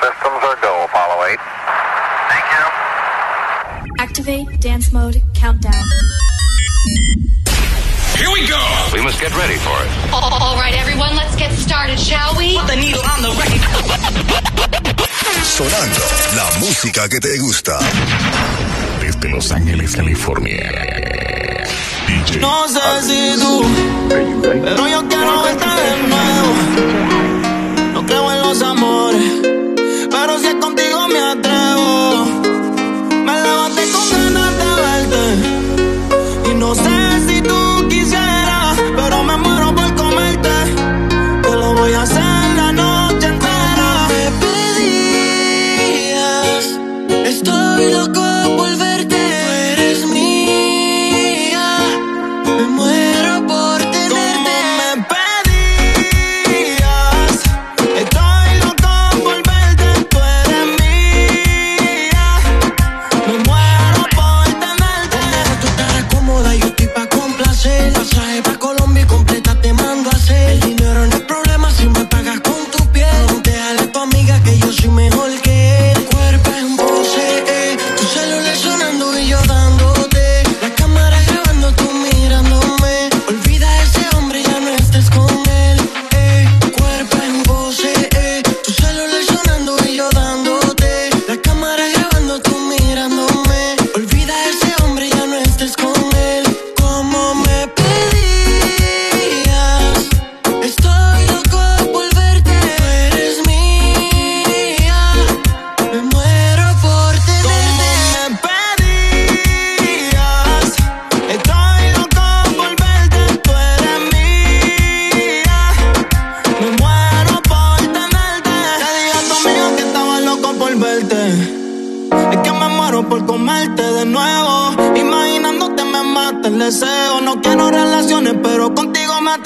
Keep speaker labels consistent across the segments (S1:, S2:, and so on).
S1: systems are go, Apollo 8. Thank you.
S2: Activate dance mode countdown.
S3: Here we go.
S4: We must get ready for it.
S5: All right, everyone, let's get started, shall we?
S6: Put the needle on the record.
S7: Sonando la música que te gusta.
S3: Desde Los Ángeles, California. DJ.
S6: No sé si tú, pero yo quiero verte de nuevo. No creo en los amores,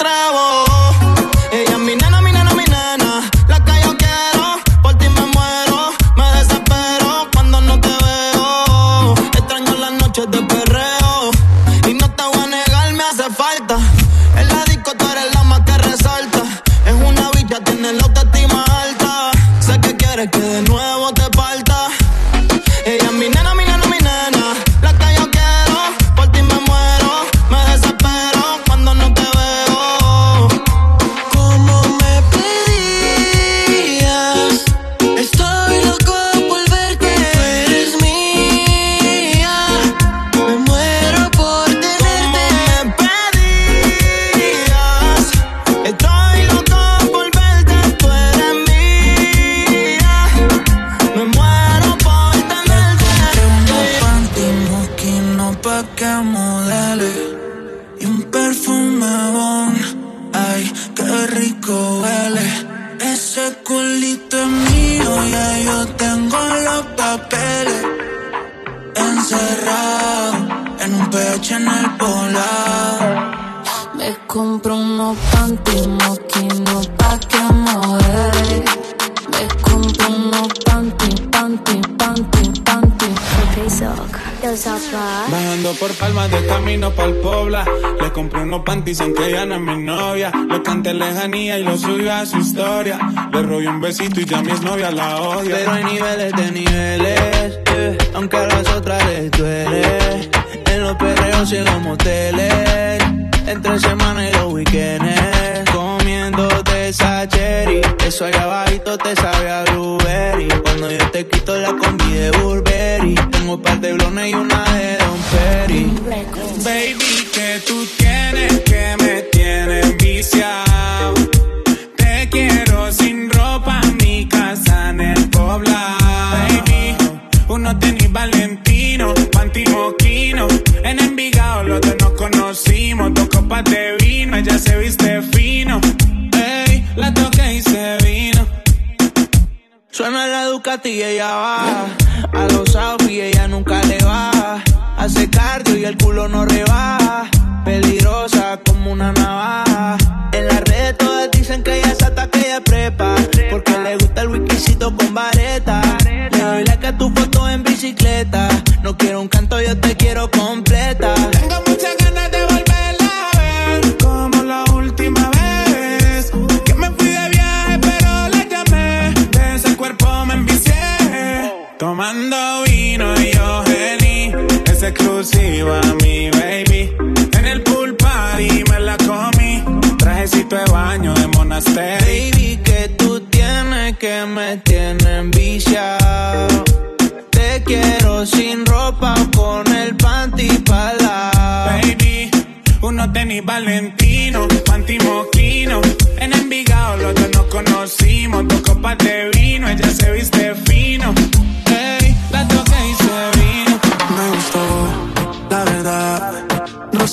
S6: contigo
S8: camino pa'l Pobla Le compré unos panties aunque ella no es mi novia. Le canté lejanía y lo subí a su historia. Le robé un besito y ya mi novia la odia.
S9: Pero hay niveles de niveles, aunque a las otras les duele. En los perreos y en los moteles, entre semana y los weekends. Cherry, eso allá abajito te sabe a blueberry. Cuando yo te quito la combi de Burberry, tengo un par de blones y una de Don Perry.
S8: Baby, que tú tienes que me tienes viciado Te quiero sin ropa en mi casa en el poblado. Baby, uno tenis Valentino, panty moquino y
S9: ella baja. A los y ella nunca le baja. Hace cardio y el culo no rebaja. Peligrosa como una navaja. En las redes todas dicen que ella es hasta que ella prepa. Porque le gusta el whiskycito con vareta. Le doy like a tu foto en bicicleta. No quiero un canto, yo te quiero completa.
S8: exclusiva, mi baby. En el pool party me la comí. Trajecito de baño de monasterio.
S6: Baby, que tú tienes que me tienen viciado. Te quiero sin ropa con el panty pala.
S8: Baby, uno tenis valentino, panty moquino. En Envigado los dos nos conocimos, dos copas de vino, ella se viste fino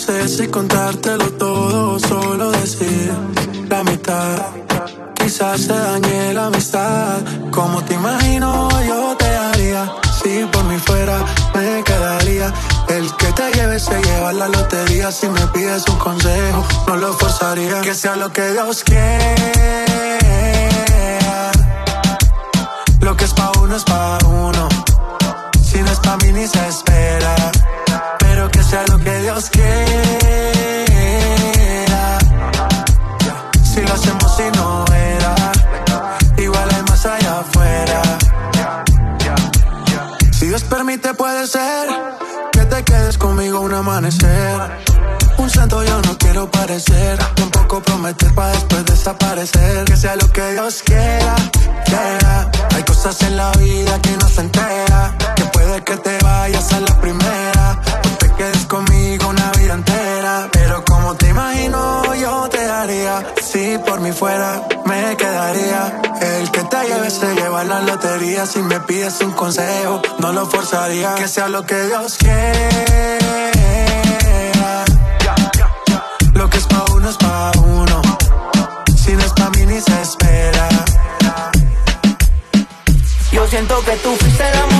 S4: sé si contártelo todo solo decir la mitad. Quizás se dañe la amistad. Como te imagino, yo te haría. Si por mí fuera, me quedaría. El que te lleve se lleva la lotería. Si me pides un consejo, no lo forzaría. Que sea lo que Dios quiera. Lo que es pa' uno es pa' uno. Si no es pa' mí ni se espera sea lo que Dios quiera. Si lo hacemos sin Si Dios permite puede ser que te quedes conmigo un amanecer. Un santo yo no quiero parecer, tampoco prometer para después desaparecer. Que sea lo que Dios quiera, quiera. Hay cosas si me pides un consejo. No lo forzaría que sea lo que Dios quiera. Lo que es pa' uno es pa' uno. Si no es pa' mí ni se espera.
S6: Yo siento que tú fuiste el amor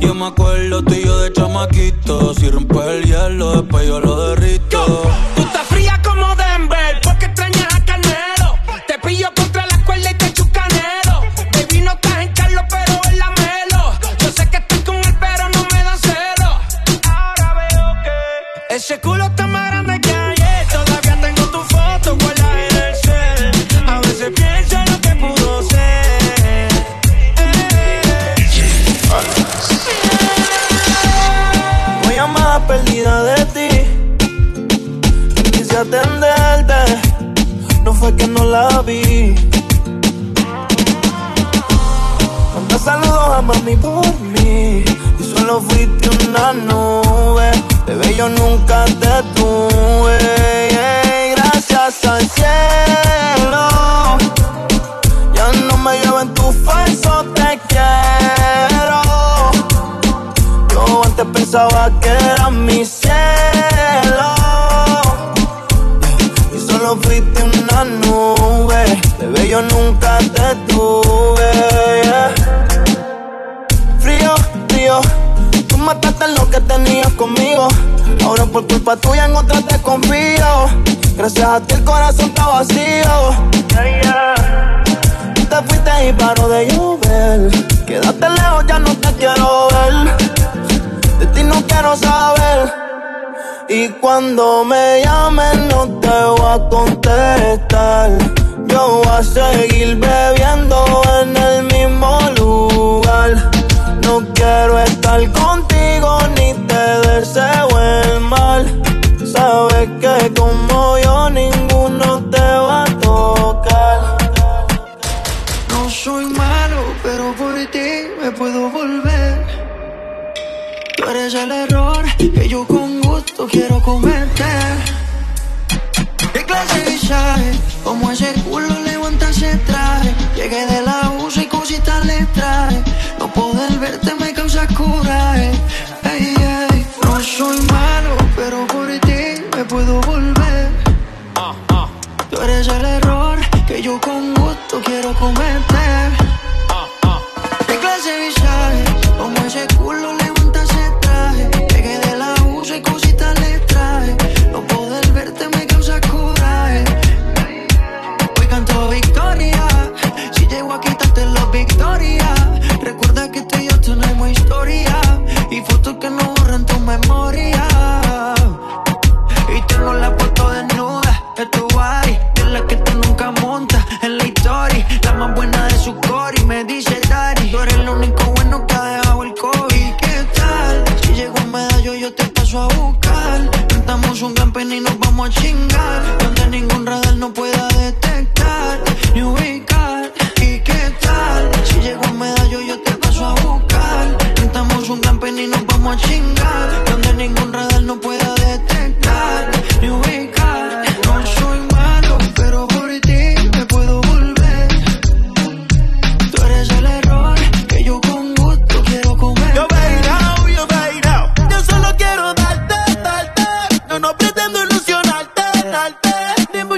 S6: Yo me
S8: acuerdo tuyo de chamaquito. Si rompe el hielo, después yo lo derrito. Y
S6: solo fuiste una nube. Bebé, yo nunca te tuve. Gracias al cielo. Ya no me llevo tu falso te quiero. Yo antes pensaba que era mi cielo. Y solo fuiste una nube. Bebé, yo nunca te tuve. Conmigo. Ahora por culpa tuya en otra te confío. Gracias a ti el corazón está vacío. Te fuiste y paró de llover. Quédate lejos, ya no te quiero ver. De ti no quiero saber. Y cuando me llamen no te voy a contestar. Yo voy a seguir bebiendo en. No quiero estar contigo ni te deseo el mal. Sabes que como yo ninguno te va a tocar.
S10: No soy malo, pero por ti me puedo volver. Tú eres el error que yo con gusto quiero cometer. ¿Qué clase de visaje? Como ese culo levanta ese traje. Llegué de la USA y cositas le traje. No poder verte me causa coraje. Ey, ey. No soy malo, pero por ti me puedo volver. Tú eres el error que yo con gusto quiero cometer.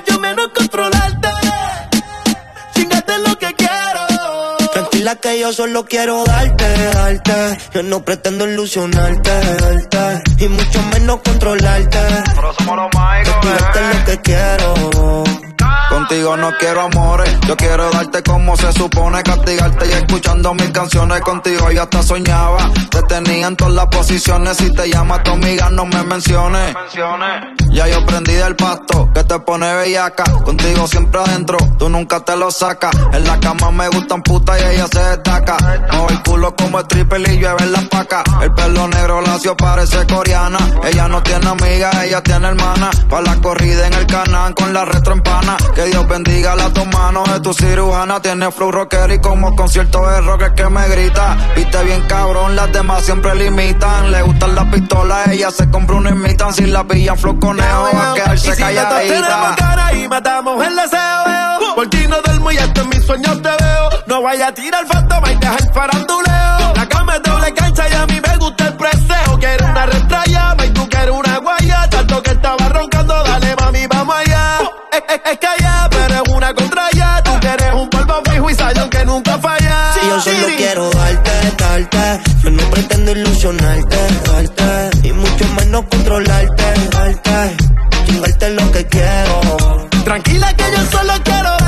S6: Mucho menos controlarte. Chingate lo que quiero.
S10: Tranquila que yo solo quiero darte, darte. Yo no pretendo ilusionarte, darte. Y mucho menos controlarte.
S1: Pero somos los mágicos,
S10: lo que quiero.
S11: Contigo no quiero amores, yo quiero darte como se supone, castigarte y escuchando mis canciones contigo yo hasta soñaba. Te tenía en todas las posiciones, si te llama tu amiga no me menciones. Ya yo prendí del pasto, que te pone bellaca, contigo siempre adentro, tú nunca te lo sacas. En la cama me gustan putas y ella se destaca. No, el culo como el triple y llueve en la paca. El pelo negro lacio parece coreana. Ella no tiene amiga, ella tiene hermana. Pa' la corrida en el canal con la retro empana. Que Dios bendiga las dos manos de tu cirujana. Tiene flow rocker y como concierto de rock que me grita. Viste bien cabrón, las demás siempre limitan. Le gustan las pistolas, ella se compra una imitan. Si la pillan flow conejo, va a quedarse
S6: si
S11: calladita.
S6: cara y matamos el deseo, veo. Por ti no duermo y hasta en mis sueños te veo. No vaya a tirar fantoma y dejar faranduleo. La cama es doble cancha y a mí me gusta el preseo. Quiero una retraya, y tú quieres una guaya. Tanto que estaba roncando, dale mami, vamos allá. Es, es, es que que nunca falla.
S10: Si yo solo quiero darte, darte. Yo no pretendo ilusionarte, darte. Y mucho menos controlarte, darte. Chingarte lo que quiero.
S6: Tranquila que yo solo quiero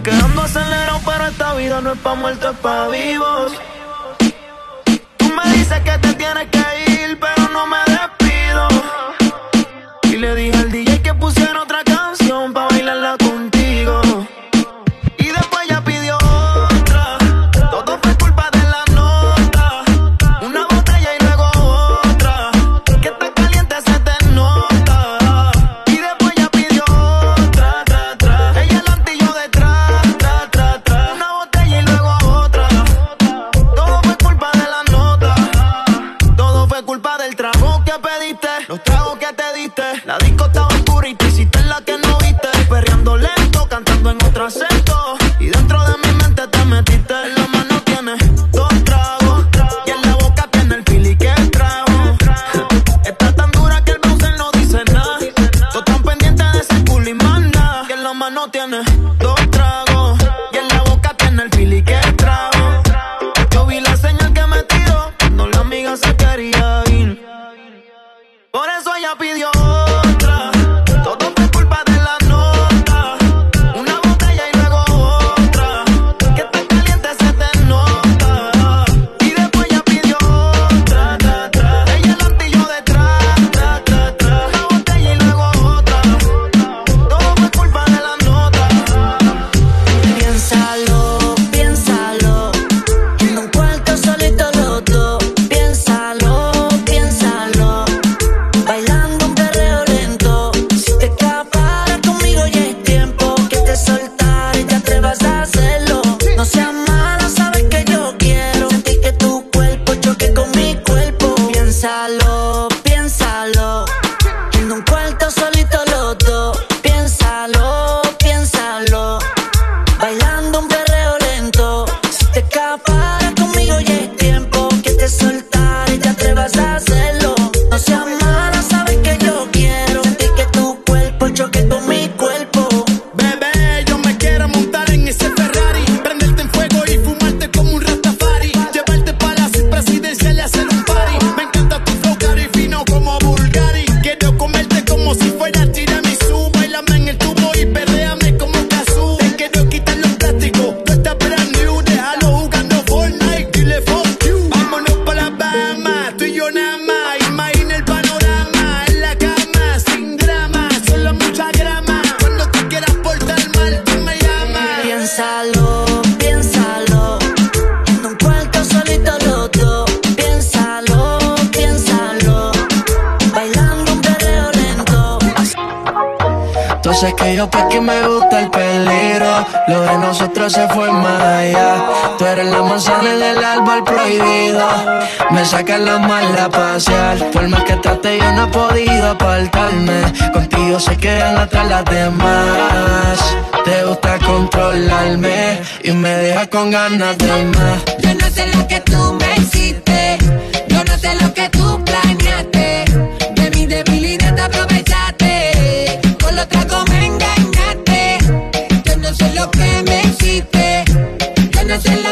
S6: Está quedando acelerado, pero esta vida no es pa' muertos, es pa' vivos. Tú me dices que te tienes que ir, pero no me despido. Y le dije al DJ que pusiera otra canción pa' bailarla cantando en otro acento. Entonces que yo pa' que me gusta el peligro. Lo de nosotros se fue más allá. Tú eres la manzana en el árbol prohibido. Me sacas la mala pasear. Por más que trate yo no he podido apartarme. Contigo se quedan atrás las demás. Te gusta controlarme Y me dejas con ganas de más.
S12: Yo no sé lo que tú me hiciste. Yo no sé lo que tú planeaste. De mi debilidad aprovechaste solo trago me engañaste. Yo no sé lo que me hiciste. Yo no sé lo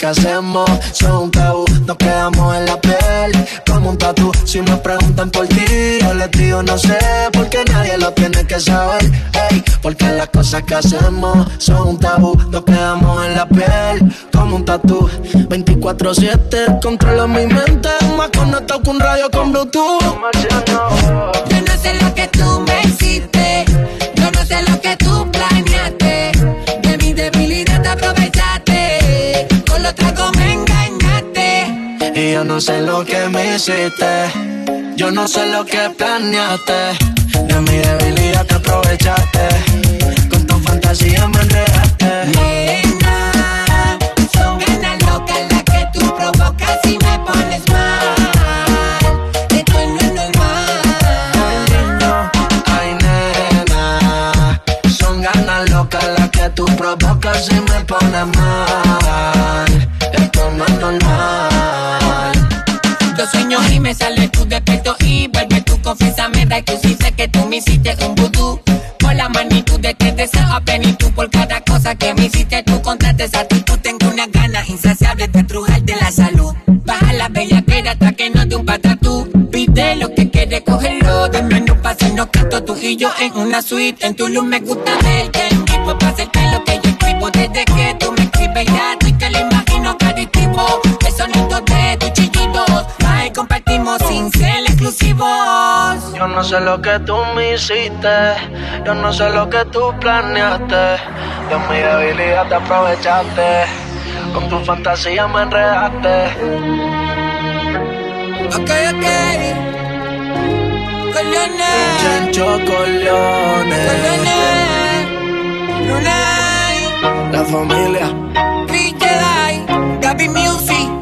S12: que
S6: hacemos son un tabú. Nos quedamos en la piel como un tatu. Si me preguntan por ti, yo les digo no sé, porque nadie lo tiene que saber. Ey, porque las cosas que hacemos son un tabú. Nos quedamos en la piel como un tatu. 24-7, controlo mi mente. Más conectado que un radio con Bluetooth.
S12: Yo no sé lo que tú me hiciste. Yo no sé lo que tú me
S6: Yo no sé lo que me hiciste. Yo no sé lo que planeaste. De mi debilidad te aprovechaste. Con tu fantasía me enredaste.
S12: Nena, son ganas locas las
S13: que tú provocas y me pones mal. Esto no es normal.
S12: Ay, nena, son ganas locas las que tú provocas y me pones mal. Sale tu defecto y vuelve tu confianza me da tú sí sé que tú me hiciste un vudú. Por la magnitud de que deseo a plenitud por cada cosa que me hiciste tú contra esa actitud tengo una gana insaciable de trujarte la salud. Baja la bella hasta que no de un patatú. Pide lo que quieres cogerlo de pase no canto tú y yo en una suite. En tu luz me gusta verte en vivo para hacerte lo que yo escribo desde que tú me escribes ya
S13: Yo no sé lo que tú me hiciste, yo no sé lo que tú planeaste. De mi debilidad te aprovechaste, con tu fantasía me enredaste.
S12: Ok, ok. Corleone.
S13: Corleone.
S12: Lunay.
S13: La familia.
S12: Jedi. Gaby Music.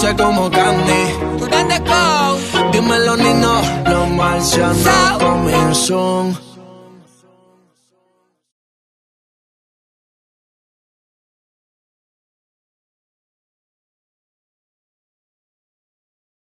S13: Dulce como candy.
S12: Tú go.
S13: Dímelo, Nino. Los marcianos comienzan.